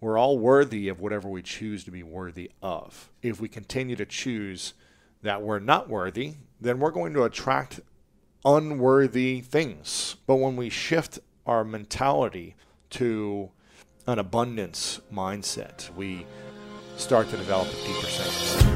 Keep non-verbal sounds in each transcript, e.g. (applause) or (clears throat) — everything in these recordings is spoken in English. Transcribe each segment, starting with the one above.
We're all worthy of whatever we choose to be worthy of. If we continue to choose that we're not worthy, then we're going to attract unworthy things. But when we shift our mentality to an abundance mindset, we start to develop a deeper sense.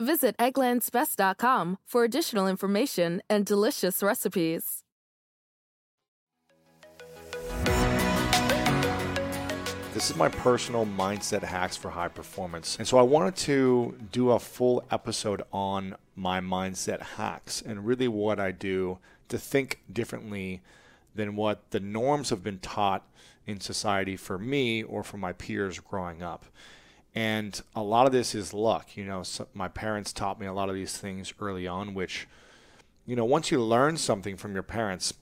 Visit egglandsbest.com for additional information and delicious recipes. This is my personal mindset hacks for high performance. And so I wanted to do a full episode on my mindset hacks and really what I do to think differently than what the norms have been taught in society for me or for my peers growing up. And a lot of this is luck. You know, so my parents taught me a lot of these things early on, which, you know, once you learn something from your parents,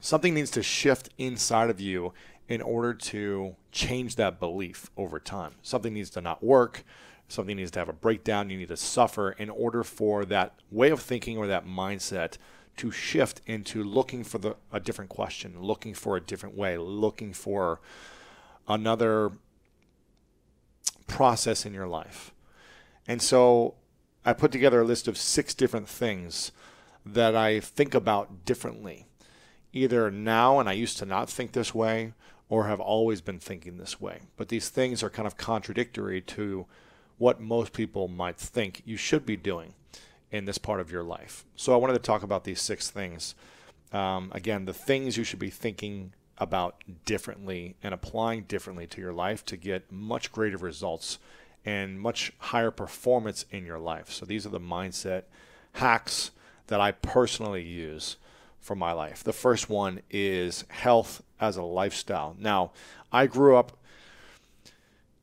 something needs to shift inside of you in order to change that belief over time. Something needs to not work. Something needs to have a breakdown. You need to suffer in order for that way of thinking or that mindset to shift into looking for the, a different question, looking for a different way, looking for another process in your life. And so I put together a list of six different things that I think about differently, either now and I used to not think this way, or have always been thinking this way. But these things are kind of contradictory to what most people might think you should be doing in this part of your life. So I wanted to talk about these six things. Um, again, the things you should be thinking about differently and applying differently to your life to get much greater results and much higher performance in your life. So these are the mindset hacks that I personally use for my life. The first one is health as a lifestyle. Now, I grew up,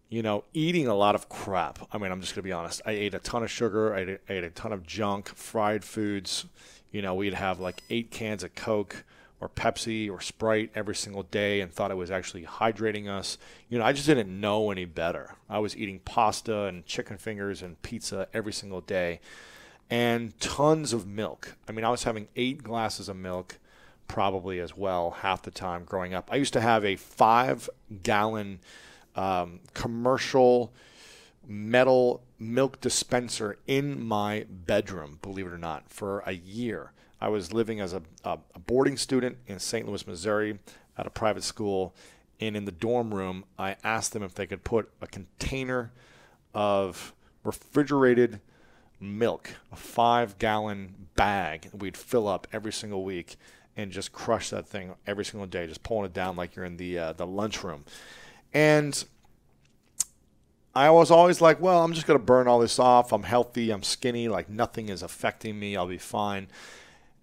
you know, eating a lot of crap. I mean, I'm just going to be honest. I ate a ton of sugar, I ate, I ate a ton of junk, fried foods. You know, we'd have like eight cans of Coke or Pepsi or Sprite every single day and thought it was actually hydrating us. You know, I just didn't know any better. I was eating pasta and chicken fingers and pizza every single day and tons of milk. I mean, I was having eight glasses of milk probably as well half the time growing up. I used to have a five gallon um, commercial metal milk dispenser in my bedroom, believe it or not, for a year. I was living as a, a, boarding student in St. Louis, Missouri, at a private school. And in the dorm room, I asked them if they could put a container of refrigerated milk, a five gallon bag we'd fill up every single week and just crush that thing every single day, just pulling it down like you're in the uh, the lunchroom. And I was always like, well, I'm just going to burn all this off. I'm healthy. I'm skinny. Like nothing is affecting me. I'll be fine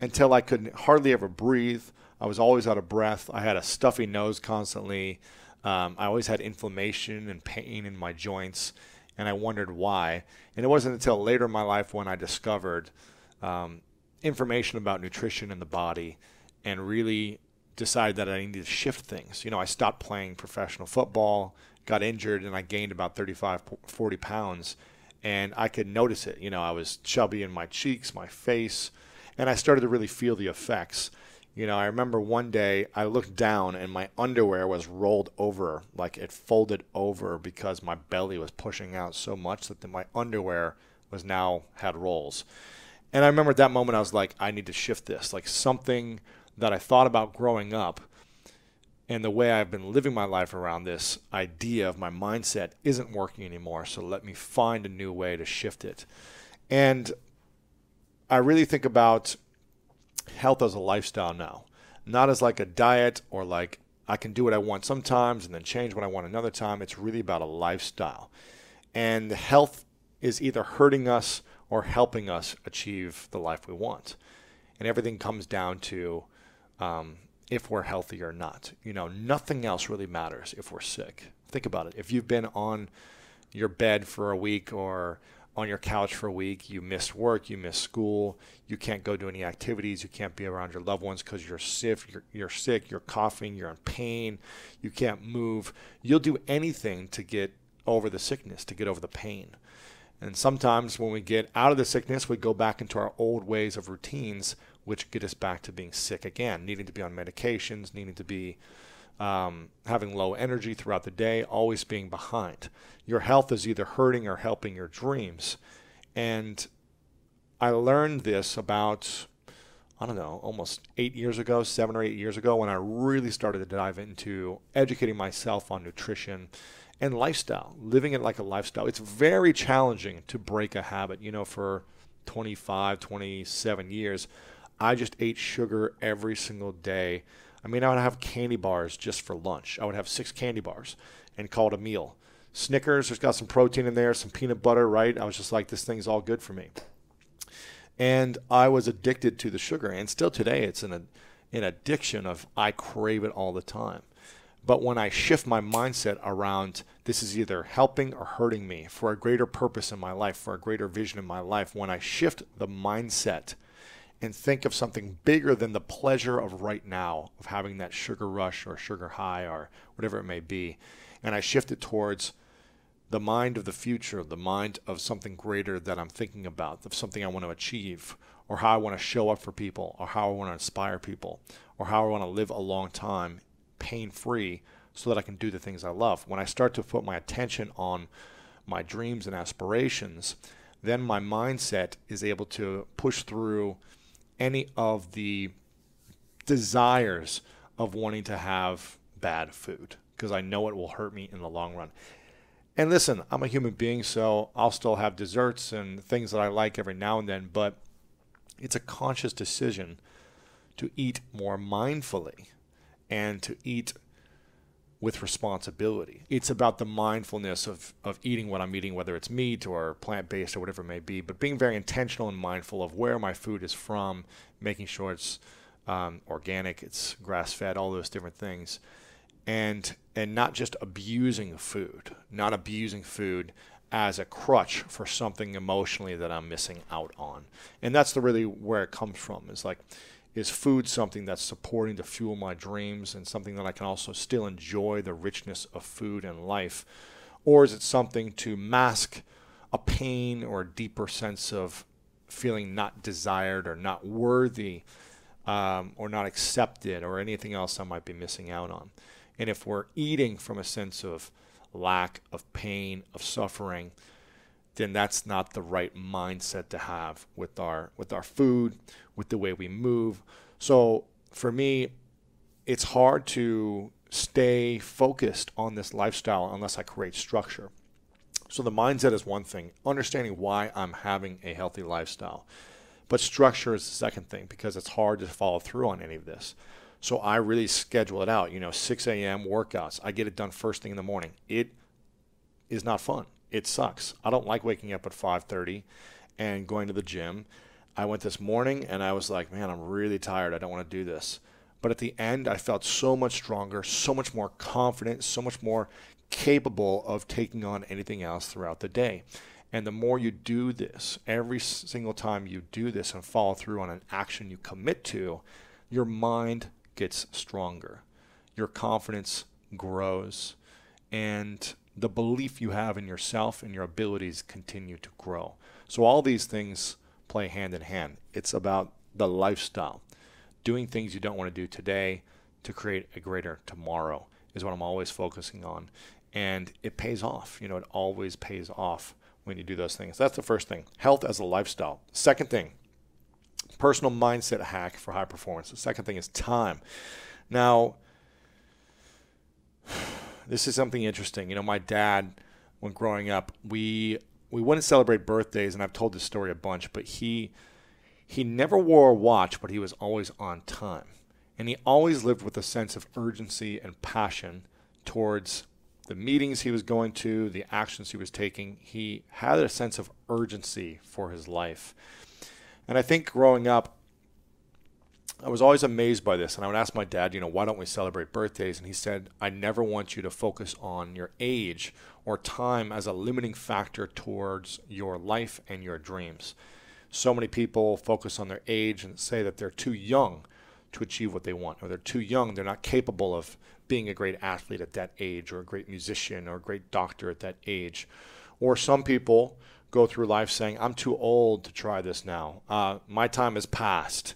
until I could hardly ever breathe. I was always out of breath. I had a stuffy nose constantly. Um, I always had inflammation and pain in my joints, and I wondered why. And it wasn't until later in my life when I discovered um, information about nutrition in the body and really decided that I needed to shift things. You know, I stopped playing professional football, got injured, and I gained about 35, 40 pounds. And I could notice it. You know, I was chubby in my cheeks, my face, and I started to really feel the effects. You know, I remember one day I looked down and my underwear was rolled over, like it folded over because my belly was pushing out so much that my underwear was now had rolls. And I remember at that moment I was like, I need to shift this. Like something that I thought about growing up and the way I've been living my life around this idea of my mindset isn't working anymore. So let me find a new way to shift it. And I really think about health as a lifestyle now, not as like a diet or like I can do what I want sometimes and then change what I want another time. It's really about a lifestyle. And health is either hurting us or helping us achieve the life we want. And everything comes down to um, if we're healthy or not. You know, nothing else really matters if we're sick. Think about it. If you've been on your bed for a week or on your couch for a week, you miss work, you miss school, you can't go to any activities, you can't be around your loved ones because you're sick, you're, you're sick, you're coughing, you're in pain, you can't move. You'll do anything to get over the sickness, to get over the pain. And sometimes when we get out of the sickness, we go back into our old ways of routines, which get us back to being sick again, needing to be on medications, needing to be um, having low energy throughout the day, always being behind. Your health is either hurting or helping your dreams. And I learned this about, I don't know, almost eight years ago, seven or eight years ago, when I really started to dive into educating myself on nutrition and lifestyle, living it like a lifestyle. It's very challenging to break a habit. You know, for 25, 27 years, I just ate sugar every single day I mean, I would have candy bars just for lunch. I would have six candy bars and call it a meal. Snickers, there's got some protein in there, some peanut butter, right? I was just like, this thing's all good for me. And I was addicted to the sugar, and still today, it's an, an addiction of I crave it all the time. But when I shift my mindset around this is either helping or hurting me for a greater purpose in my life, for a greater vision in my life, when I shift the mindset and think of something bigger than the pleasure of right now, of having that sugar rush or sugar high or whatever it may be. And I shift it towards the mind of the future, the mind of something greater that I'm thinking about, of something I want to achieve, or how I want to show up for people, or how I want to inspire people, or how I want to live a long time pain free so that I can do the things I love. When I start to put my attention on my dreams and aspirations, then my mindset is able to push through any of the desires of wanting to have bad food because I know it will hurt me in the long run. And listen, I'm a human being, so I'll still have desserts and things that I like every now and then, but it's a conscious decision to eat more mindfully and to eat with responsibility. It's about the mindfulness of, of eating what I'm eating, whether it's meat or plant based or whatever it may be, but being very intentional and mindful of where my food is from, making sure it's um, organic, it's grass fed, all those different things. And, and not just abusing food, not abusing food as a crutch for something emotionally that I'm missing out on. And that's the really where it comes from is like, is food something that's supporting to fuel my dreams and something that I can also still enjoy the richness of food and life? Or is it something to mask a pain or a deeper sense of feeling not desired or not worthy um, or not accepted or anything else I might be missing out on? And if we're eating from a sense of lack, of pain, of suffering, then that's not the right mindset to have with our with our food, with the way we move. So for me, it's hard to stay focused on this lifestyle unless I create structure. So the mindset is one thing, understanding why I'm having a healthy lifestyle. But structure is the second thing because it's hard to follow through on any of this. So I really schedule it out. You know, 6 a.m. workouts. I get it done first thing in the morning. It is not fun it sucks. I don't like waking up at 5:30 and going to the gym. I went this morning and I was like, man, I'm really tired. I don't want to do this. But at the end, I felt so much stronger, so much more confident, so much more capable of taking on anything else throughout the day. And the more you do this, every single time you do this and follow through on an action you commit to, your mind gets stronger. Your confidence grows. And the belief you have in yourself and your abilities continue to grow. So, all these things play hand in hand. It's about the lifestyle doing things you don't want to do today to create a greater tomorrow is what I'm always focusing on. And it pays off. You know, it always pays off when you do those things. That's the first thing. Health as a lifestyle. Second thing, personal mindset hack for high performance. The second thing is time. Now, this is something interesting. You know, my dad, when growing up, we we wouldn't celebrate birthdays, and I've told this story a bunch, but he he never wore a watch, but he was always on time. And he always lived with a sense of urgency and passion towards the meetings he was going to, the actions he was taking. He had a sense of urgency for his life. And I think growing up, I was always amazed by this. And I would ask my dad, you know, why don't we celebrate birthdays? And he said, I never want you to focus on your age or time as a limiting factor towards your life and your dreams. So many people focus on their age and say that they're too young to achieve what they want, or they're too young, they're not capable of being a great athlete at that age, or a great musician, or a great doctor at that age. Or some people go through life saying, I'm too old to try this now. Uh, my time is past.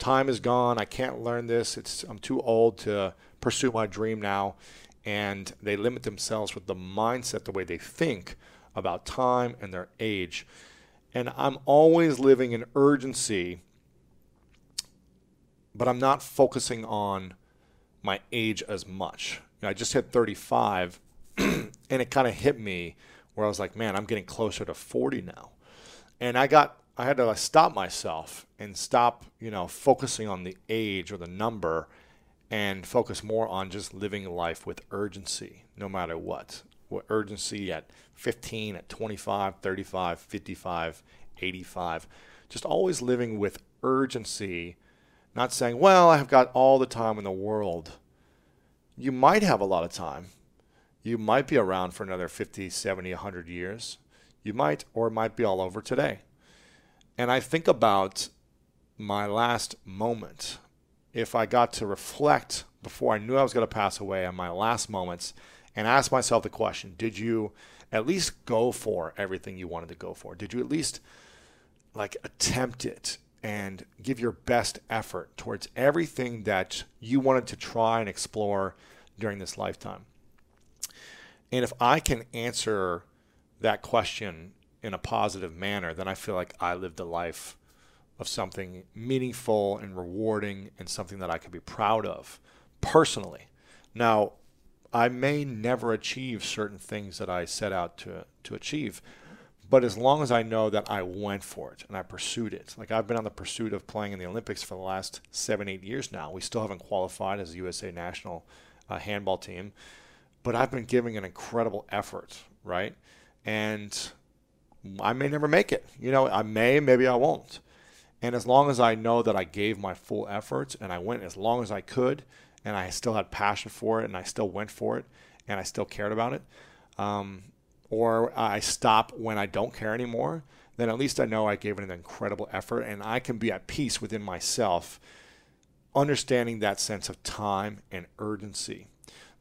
Time is gone. I can't learn this. It's, I'm too old to pursue my dream now. And they limit themselves with the mindset, the way they think about time and their age and I'm always living in urgency, but I'm not focusing on my age as much. You know, I just hit 35, (clears throat) and it kind of hit me where I was like, man, I'm getting closer to 40 now. And I got, I had to stop myself and stop, you know, focusing on the age or the number and focus more on just living life with urgency, no matter what urgency at 15, at 25, 35, 55, 85. Just always living with urgency, not saying, well, I've got all the time in the world. You might have a lot of time. You might be around for another 50, 70, 100 years. You might, or might be all over today. And I think about my last moment. If I got to reflect before I knew I was going to pass away on my last moments, and ask myself the question Did you at least go for everything you wanted to go for? Did you at least like attempt it and give your best effort towards everything that you wanted to try and explore during this lifetime? And if I can answer that question in a positive manner, then I feel like I lived a life of something meaningful and rewarding and something that I could be proud of personally. Now, I may never achieve certain things that I set out to, to achieve. But as long as I know that I went for it and I pursued it, like I've been on the pursuit of playing in the Olympics for the last seven, eight years now. We still haven't qualified as a USA national uh, handball team, but I've been giving an incredible effort, right? And I may never make it. You know, I may, maybe I won't. And as long as I know that I gave my full efforts and I went as long as I could and I still had passion for it and I still went for it and I still cared about it, um, or I stop when I don't care anymore, then at least I know I gave it an incredible effort and I can be at peace within myself, understanding that sense of time and urgency.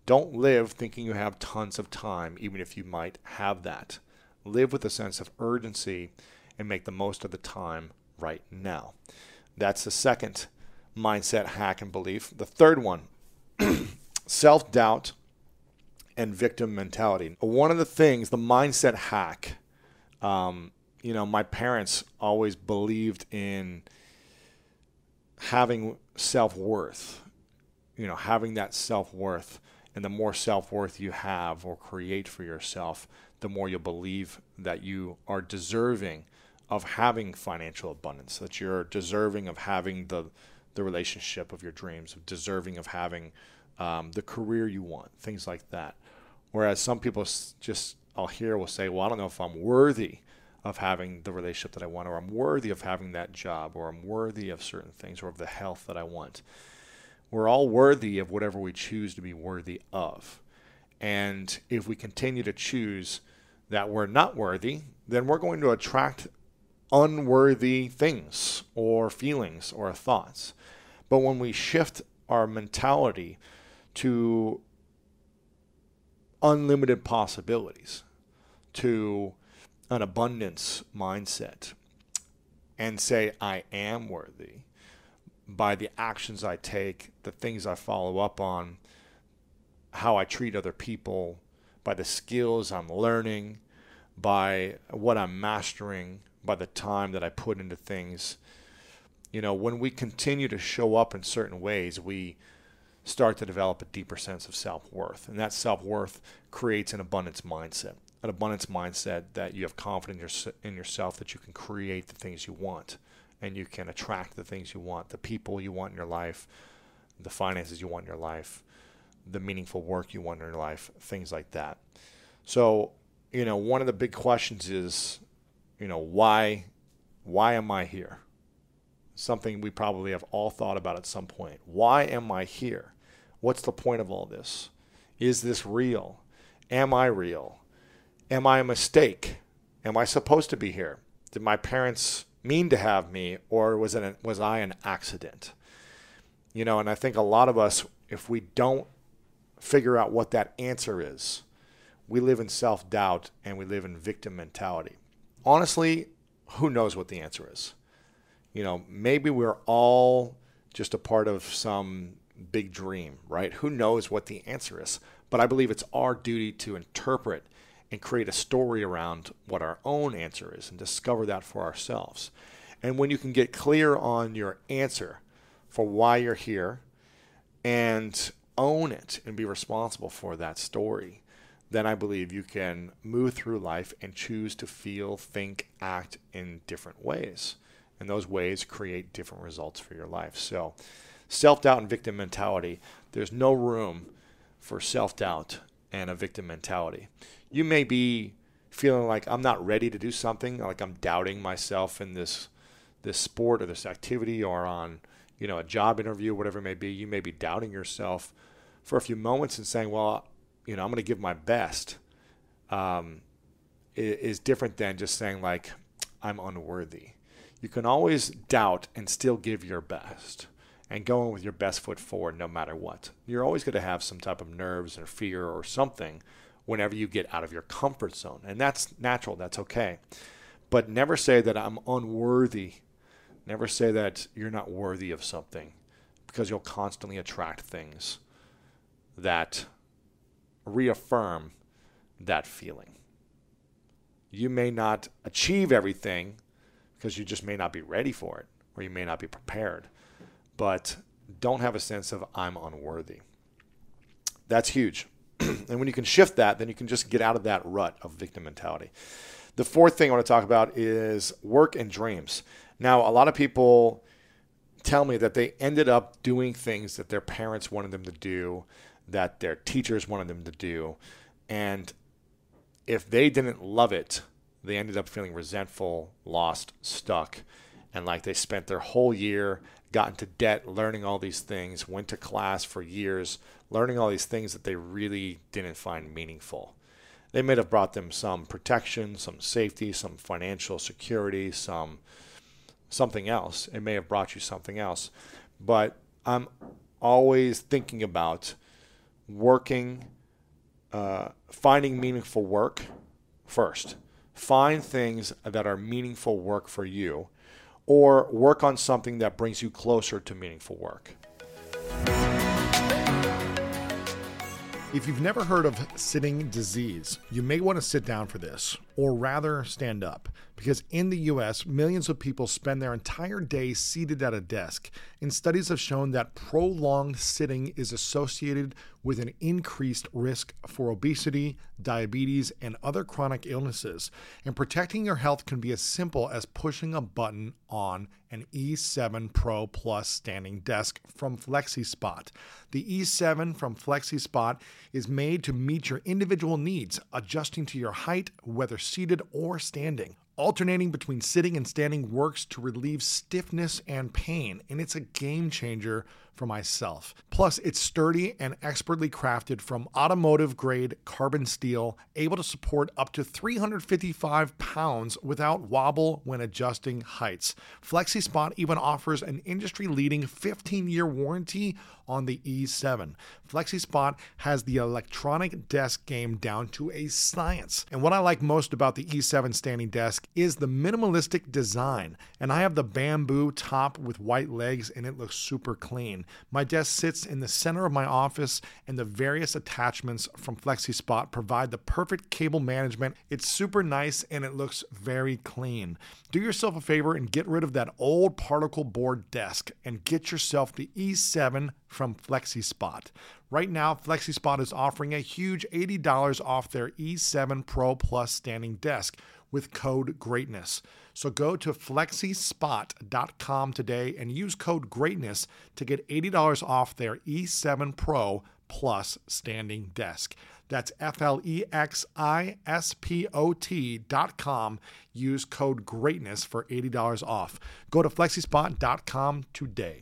Don't live thinking you have tons of time, even if you might have that. Live with a sense of urgency and make the most of the time right now. That's the second mindset hack and belief. The third one, (clears throat) self doubt and victim mentality. One of the things, the mindset hack, um, you know, my parents always believed in having self worth, you know, having that self worth. And the more self worth you have or create for yourself, the more you'll believe that you are deserving of having financial abundance, that you're deserving of having the the relationship of your dreams, of deserving of having um, the career you want, things like that. Whereas some people just, I'll hear, will say, well, I don't know if I'm worthy of having the relationship that I want, or I'm worthy of having that job, or I'm worthy of certain things, or of the health that I want. We're all worthy of whatever we choose to be worthy of. And if we continue to choose that we're not worthy, then we're going to attract unworthy things or feelings or thoughts. But when we shift our mentality to unlimited possibilities, to an abundance mindset, and say, I am worthy by the actions I take, the things I follow up on, how I treat other people, by the skills I'm learning, by what I'm mastering, by the time that I put into things. You know, when we continue to show up in certain ways, we start to develop a deeper sense of self worth. And that self worth creates an abundance mindset. An abundance mindset that you have confidence in yourself that you can create the things you want and you can attract the things you want, the people you want in your life, the finances you want in your life, the meaningful work you want in your life, things like that. So, you know, one of the big questions is, you know, why why am I here? Something we probably have all thought about at some point. Why am I here? What's the point of all this? Is this real? Am I real? Am I a mistake? Am I supposed to be here? Did my parents mean to have me or was it was I an accident? You know, and I think a lot of us if we don't figure out what that answer is, we live in self-doubt and we live in victim mentality. Honestly, who knows what the answer is? You know, maybe we're all just a part of some big dream, right? Who knows what the answer is? But I believe it's our duty to interpret and create a story around what our own answer is and discover that for ourselves. And when you can get clear on your answer for why you're here and own it and be responsible for that story, then I believe you can move through life and choose to feel, think, act in different ways. And those ways create different results for your life. So, self doubt and victim mentality, there's no room for self doubt and a victim mentality you may be feeling like I'm not ready to do something, like I'm doubting myself in this this sport or this activity or on you know a job interview, whatever it may be. You may be doubting yourself for a few moments and saying, "Well, you know, I'm going to give my best." Um, is different than just saying like I'm unworthy. You can always doubt and still give your best and going with your best foot forward no matter what. You're always going to have some type of nerves or fear or something whenever you get out of your comfort zone. And that's natural, that's okay. But never say that I'm unworthy. Never say that you're not worthy of something because you'll constantly attract things that reaffirm that feeling. You may not achieve everything because you just may not be ready for it or you may not be prepared. But don't have a sense of I'm unworthy. That's huge. (clears throat) and when you can shift that, then you can just get out of that rut of victim mentality. The fourth thing I want to talk about is work and dreams. Now, a lot of people tell me that they ended up doing things that their parents wanted them to do, that their teachers wanted them to do. And if they didn't love it, they ended up feeling resentful, lost, stuck, and like they spent their whole year, got into debt, learning all these things, went to class for years, learning all these things that they really didn't find meaningful. They may have brought them some protection, some safety, some financial security, some something else. It may have brought you something else. But I'm always thinking about working, uh, finding meaningful work first. Find things that are meaningful work for you, or work on something that brings you closer to meaningful work. If you've never heard of sitting disease, you may want to sit down for this, or rather stand up, because in the US, millions of people spend their entire day seated at a desk, and studies have shown that prolonged sitting is associated with an increased risk for obesity, diabetes, and other chronic illnesses. And protecting your health can be as simple as pushing a button on an E7 Pro Plus standing desk from FlexiSpot. The E7 from FlexiSpot is made to meet your individual needs, adjusting to your height, whether seated or standing. Alternating between sitting and standing works to relieve stiffness and pain, and it's a game changer for myself. Plus, it's sturdy and expertly crafted from automotive grade carbon steel, able to support up to 355 pounds without wobble when adjusting heights. FlexiSpot even offers an industry leading 15 year warranty on the E7. FlexiSpot has the electronic desk game down to a science. And what I like most about the E7 standing desk is the minimalistic design. And I have the bamboo top with white legs and it looks super clean. My desk sits in the center of my office and the various attachments from FlexiSpot provide the perfect cable management. It's super nice and it looks very clean. Do yourself a favor and get rid of that old particle board desk and get yourself the E7 from FlexiSpot. Right now, FlexiSpot is offering a huge $80 off their E7 Pro Plus standing desk with code GREATNESS. So go to flexispot.com today and use code GREATNESS to get $80 off their E7 Pro Plus standing desk. That's F L E X I S P O T dot com. Use code GREATNESS for $80 off. Go to flexispot.com today.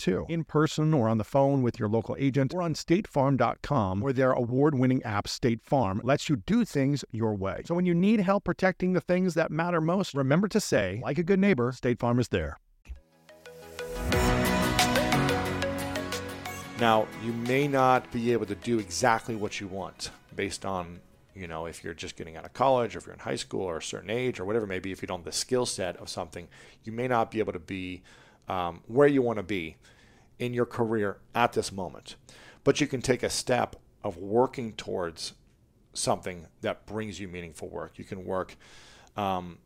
too, in person or on the phone with your local agent or on statefarm.com, where their award winning app, State Farm, lets you do things your way. So when you need help protecting the things that matter most, remember to say, like a good neighbor, State Farm is there. Now, you may not be able to do exactly what you want based on, you know, if you're just getting out of college or if you're in high school or a certain age or whatever it may be, if you don't have the skill set of something, you may not be able to be um, where you want to be in your career at this moment. But you can take a step of working towards something that brings you meaningful work. You can work um,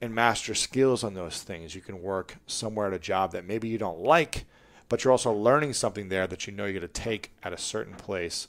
and master skills on those things. You can work somewhere at a job that maybe you don't like, but you're also learning something there that you know you're going to take at a certain place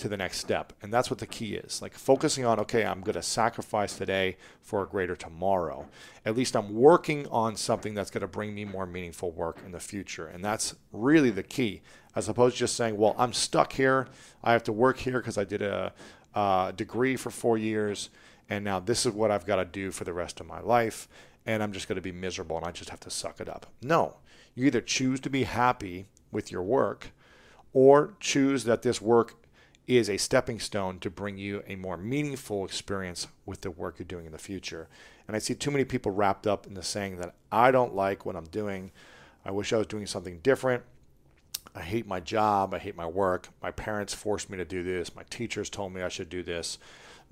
to the next step. And that's what the key is. Like focusing on, okay, I'm going to sacrifice today for a greater tomorrow. At least I'm working on something that's going to bring me more meaningful work in the future. And that's really the key, as opposed to just saying, well, I'm stuck here. I have to work here because I did a, a degree for four years. And now this is what I've got to do for the rest of my life. And I'm just going to be miserable and I just have to suck it up. No, you either choose to be happy with your work or choose that this work is a stepping stone to bring you a more meaningful experience with the work you're doing in the future. And I see too many people wrapped up in the saying that I don't like what I'm doing. I wish I was doing something different. I hate my job. I hate my work. My parents forced me to do this. My teachers told me I should do this.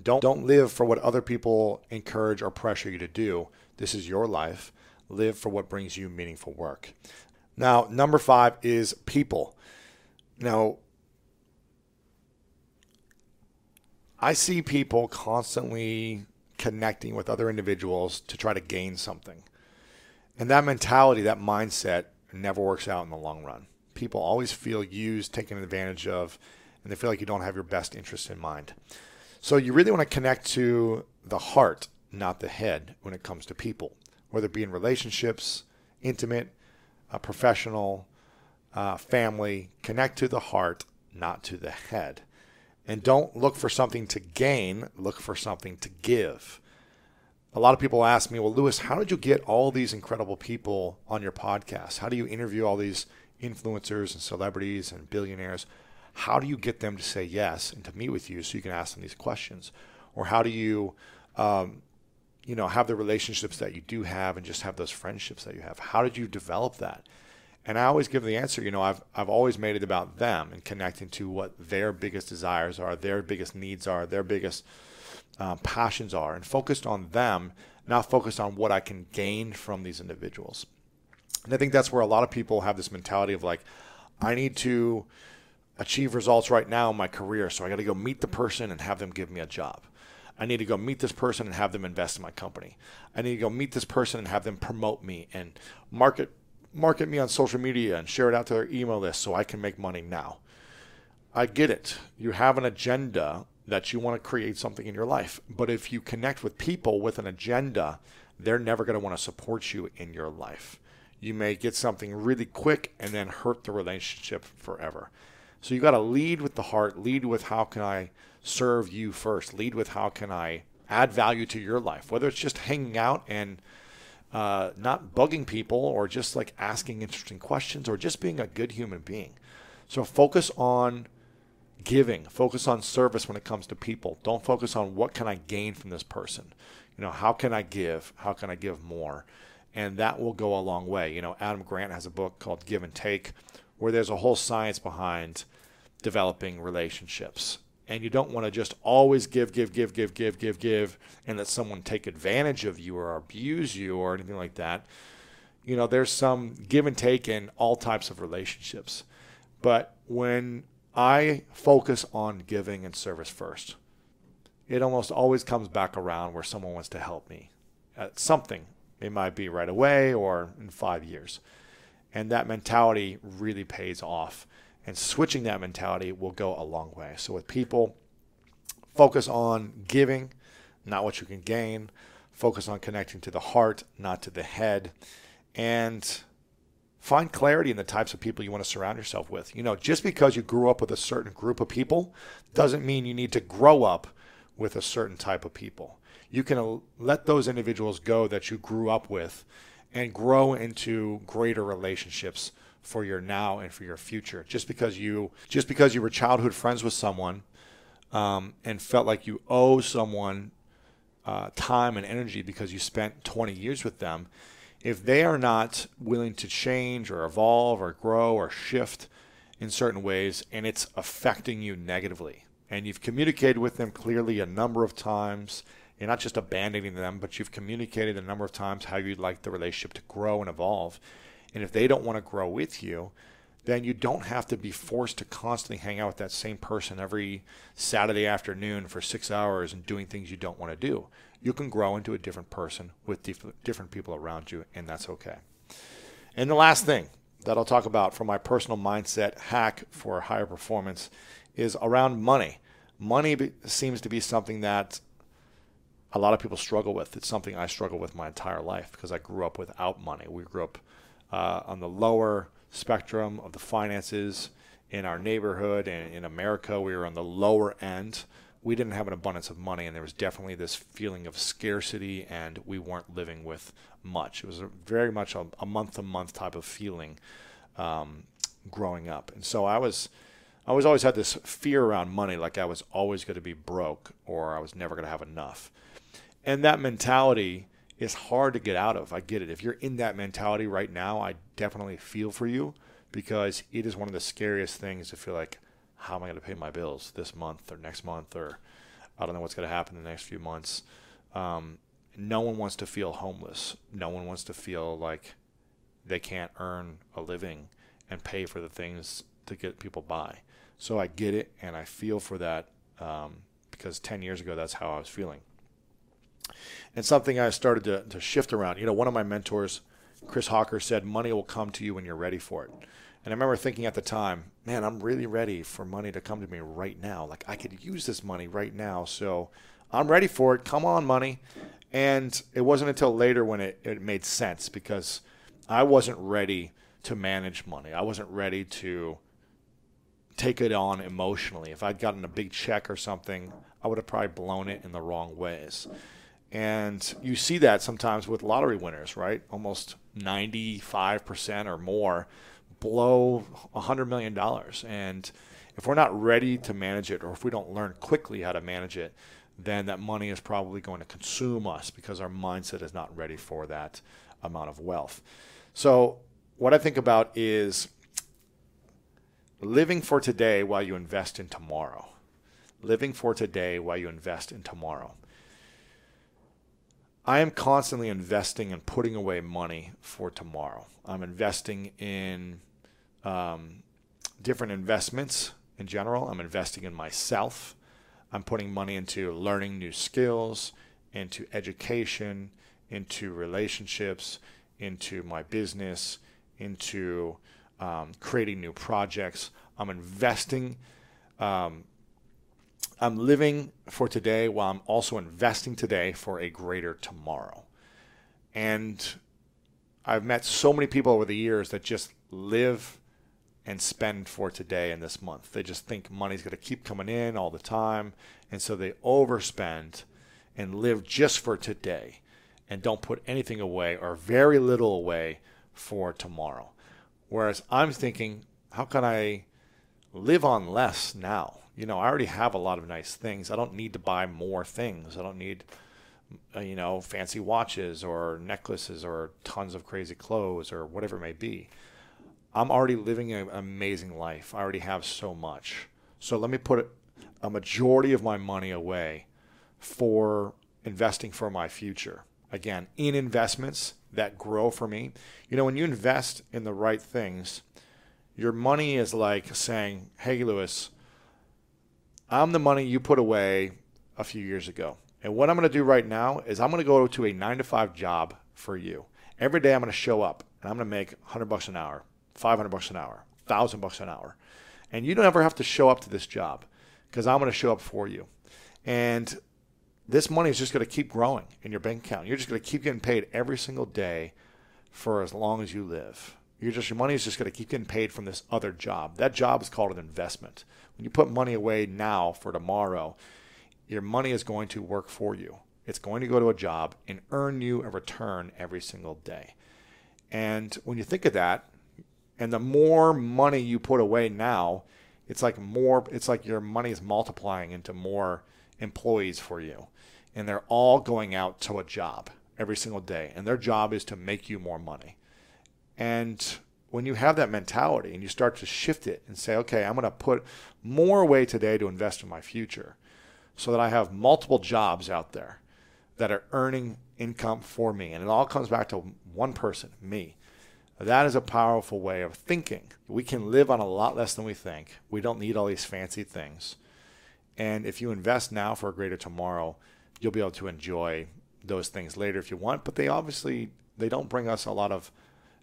Don't don't live for what other people encourage or pressure you to do. This is your life. Live for what brings you meaningful work. Now, number 5 is people. Now, I see people constantly connecting with other individuals to try to gain something. And that mentality, that mindset never works out in the long run. People always feel used, taken advantage of, and they feel like you don't have your best interest in mind. So you really want to connect to the heart, not the head, when it comes to people, whether it be in relationships, intimate, uh, professional, uh, family. Connect to the heart, not to the head. And don't look for something to gain, look for something to give. A lot of people ask me, well, Lewis, how did you get all these incredible people on your podcast? How do you interview all these influencers and celebrities and billionaires? How do you get them to say yes and to meet with you so you can ask them these questions? Or how do you, um, you know, have the relationships that you do have and just have those friendships that you have? How did you develop that? And I always give the answer, you know, I've, I've always made it about them and connecting to what their biggest desires are, their biggest needs are, their biggest um, passions are, and focused on them, not focused on what I can gain from these individuals. And I think that's where a lot of people have this mentality of like, I need to achieve results right now in my career, so I got to go meet the person and have them give me a job. I need to go meet this person and have them invest in my company. I need to go meet this person and have them promote me and market market me on social media and share it out to their email list so I can make money now. I get it. You have an agenda that you want to create something in your life. But if you connect with people with an agenda, they're never going to want to support you in your life. You may get something really quick and then hurt the relationship forever. So you got to lead with the heart, lead with how can I serve you first, lead with how can I add value to your life, whether it's just hanging out and uh, not bugging people or just like asking interesting questions or just being a good human being. So focus on giving, focus on service when it comes to people. Don't focus on what can I gain from this person. You know, how can I give? How can I give more? And that will go a long way. You know, Adam Grant has a book called Give and Take where there's a whole science behind developing relationships and you don't want to just always give, give, give, give, give, give, give, and let someone take advantage of you or abuse you or anything like that. You know, there's some give and take in all types of relationships. But when I focus on giving and service first, it almost always comes back around where someone wants to help me at something. It might be right away or in five years. And that mentality really pays off. And switching that mentality will go a long way. So with people, focus on giving, not what you can gain. Focus on connecting to the heart, not to the head. And find clarity in the types of people you want to surround yourself with. You know, just because you grew up with a certain group of people doesn't mean you need to grow up with a certain type of people. You can let those individuals go that you grew up with and grow into greater relationships for your now and for your future. Just because you just because you were childhood friends with someone um, and felt like you owe someone uh, time and energy because you spent 20 years with them, if they are not willing to change or evolve or grow or shift in certain ways and it's affecting you negatively, and you've communicated with them clearly a number of times. You're not just abandoning them, but you've communicated a number of times how you'd like the relationship to grow and evolve. And if they don't want to grow with you, then you don't have to be forced to constantly hang out with that same person every Saturday afternoon for six hours and doing things you don't want to do. You can grow into a different person with different people around you, and that's okay. And the last thing that I'll talk about from my personal mindset hack for higher performance is around money. Money seems to be something that a lot of people struggle with. It's something I struggle with my entire life because I grew up without money. We grew up uh, on the lower spectrum of the finances in our neighborhood and in America. We were on the lower end. We didn't have an abundance of money, and there was definitely this feeling of scarcity, and we weren't living with much. It was very much a month to month type of feeling um, growing up. And so I was. I was always had this fear around money, like I was always going to be broke or I was never going to have enough. And that mentality is hard to get out of. I get it. If you're in that mentality right now, I definitely feel for you because it is one of the scariest things to feel like, how am I going to pay my bills this month or next month or I don't know what's going to happen in the next few months. Um, no one wants to feel homeless. No one wants to feel like they can't earn a living and pay for the things to get people by. So I get it and I feel for that um, because 10 years ago, that's how I was feeling. And something I started to, to shift around. You know, one of my mentors, Chris Hawker, said, Money will come to you when you're ready for it. And I remember thinking at the time, man, I'm really ready for money to come to me right now. Like I could use this money right now. So I'm ready for it. Come on, money. And it wasn't until later when it, it made sense because I wasn't ready to manage money. I wasn't ready to take it on emotionally. If I'd gotten a big check or something, I would have probably blown it in the wrong ways. And you see that sometimes with lottery winners, right? Almost 95% or more blow $100 million. And if we're not ready to manage it, or if we don't learn quickly how to manage it, then that money is probably going to consume us because our mindset is not ready for that amount of wealth. So, what I think about is living for today while you invest in tomorrow. Living for today while you invest in tomorrow. I am constantly investing and putting away money for tomorrow. I'm investing in um, different investments in general. I'm investing in myself. I'm putting money into learning new skills, into education, into relationships, into my business, into um, creating new projects. I'm investing. Um, I'm living for today while I'm also investing today for a greater tomorrow. And I've met so many people over the years that just live and spend for today and this month. They just think money's going to keep coming in all the time. And so they overspend and live just for today and don't put anything away or very little away for tomorrow. Whereas I'm thinking, how can I live on less now? You know, I already have a lot of nice things. I don't need to buy more things. I don't need, uh, you know, fancy watches or necklaces or tons of crazy clothes or whatever it may be. I'm already living an amazing life. I already have so much. So let me put a majority of my money away for investing for my future. Again, in investments that grow for me. You know, when you invest in the right things, your money is like saying, Hey, Lewis, I'm the money you put away a few years ago. And what I'm going to do right now is I'm going to go to a nine to five job for you. Every day I'm going to show up and I'm going to make 100 bucks an hour, 500 bucks an hour, 1000 bucks an hour. And you don't ever have to show up to this job because I'm going to show up for you. And this money is just going to keep growing in your bank account. You're just going to keep getting paid every single day for as long as you live. You're just your money is just going to keep getting paid from this other job. That job is called an investment. When you put money away now for tomorrow, your money is going to work for you. It's going to go to a job and earn you a return every single day. And when you think of that, and the more money you put away now, it's like more it's like your money is multiplying into more employees for you. And they're all going out to a job every single day. And their job is to make you more money. And when you have that mentality and you start to shift it and say, okay, I'm going to put more away today to invest in my future so that I have multiple jobs out there that are earning income for me. And it all comes back to one person, me. That is a powerful way of thinking. We can live on a lot less than we think. We don't need all these fancy things. And if you invest now for a greater tomorrow, you'll be able to enjoy those things later if you want. But they obviously they don't bring us a lot of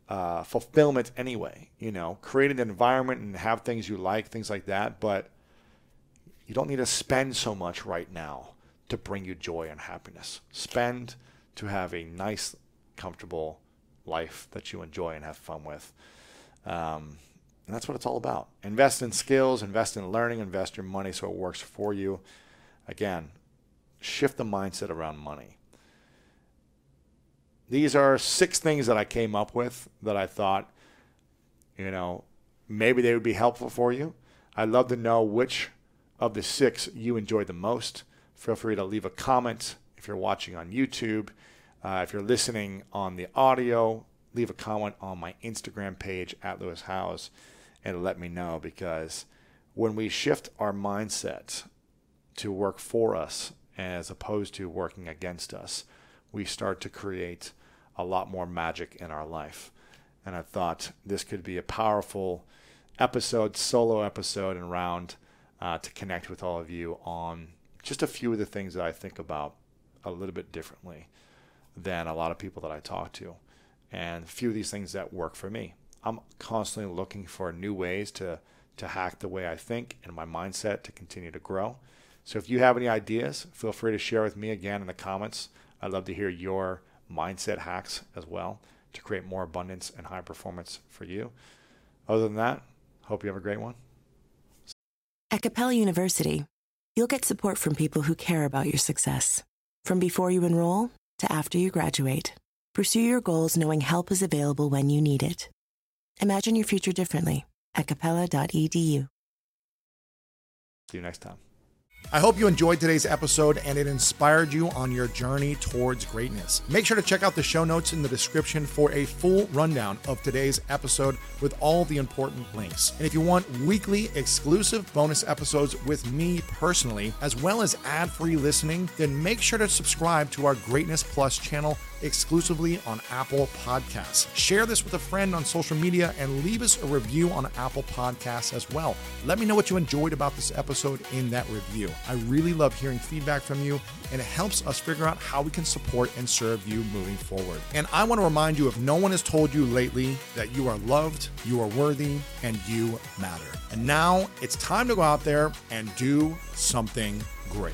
uh, fulfillment anyway. You know, create an environment and have things you like, things like that. But you don't need to spend so much right now to bring you joy and happiness. Spend to have a nice, comfortable life that you enjoy and have fun with. Um, and that's what it's all about. Invest in skills, invest in learning, invest your money so it works for you. Again, shift the mindset around money. These are six things that I came up with that I thought, you know, maybe they would be helpful for you. I'd love to know which of the six you enjoyed the most. Feel free to leave a comment if you're watching on YouTube. Uh, if you're listening on the audio, leave a comment on my Instagram page at Lewis Howes and let me know because when we shift our mindset to work for us as opposed to working against us, we start to create a lot more magic in our life. And I thought this could be a powerful episode, solo episode, and round uh, to connect with all of you on just a few of the things that I think about a little bit differently than a lot of people that I talk to, and a few of these things that work for me. I'm constantly looking for new ways to to hack the way I think and my mindset to continue to grow. So if you have any ideas, feel free to share with me again in the comments. I'd love to hear your mindset hacks as well to create more abundance and high performance for you. Other than that, hope you have a great one. At Capella University, you'll get support from people who care about your success. From before you enroll to after you graduate, pursue your goals knowing help is available when you need it. Imagine your future differently at capella.edu. See you next time. I hope you enjoyed today's episode and it inspired you on your journey towards greatness. Make sure to check out the show notes in the description for a full rundown of today's episode with all the important links. And if you want weekly exclusive bonus episodes with me personally, as well as ad free listening, then make sure to subscribe to our Greatness Plus channel exclusively on Apple Podcasts. Share this with a friend on social media and leave us a review on Apple Podcasts as well. Let me know what you enjoyed about this episode in that review. I really love hearing feedback from you, and it helps us figure out how we can support and serve you moving forward. And I want to remind you if no one has told you lately that you are loved, you are worthy, and you matter. And now it's time to go out there and do something great.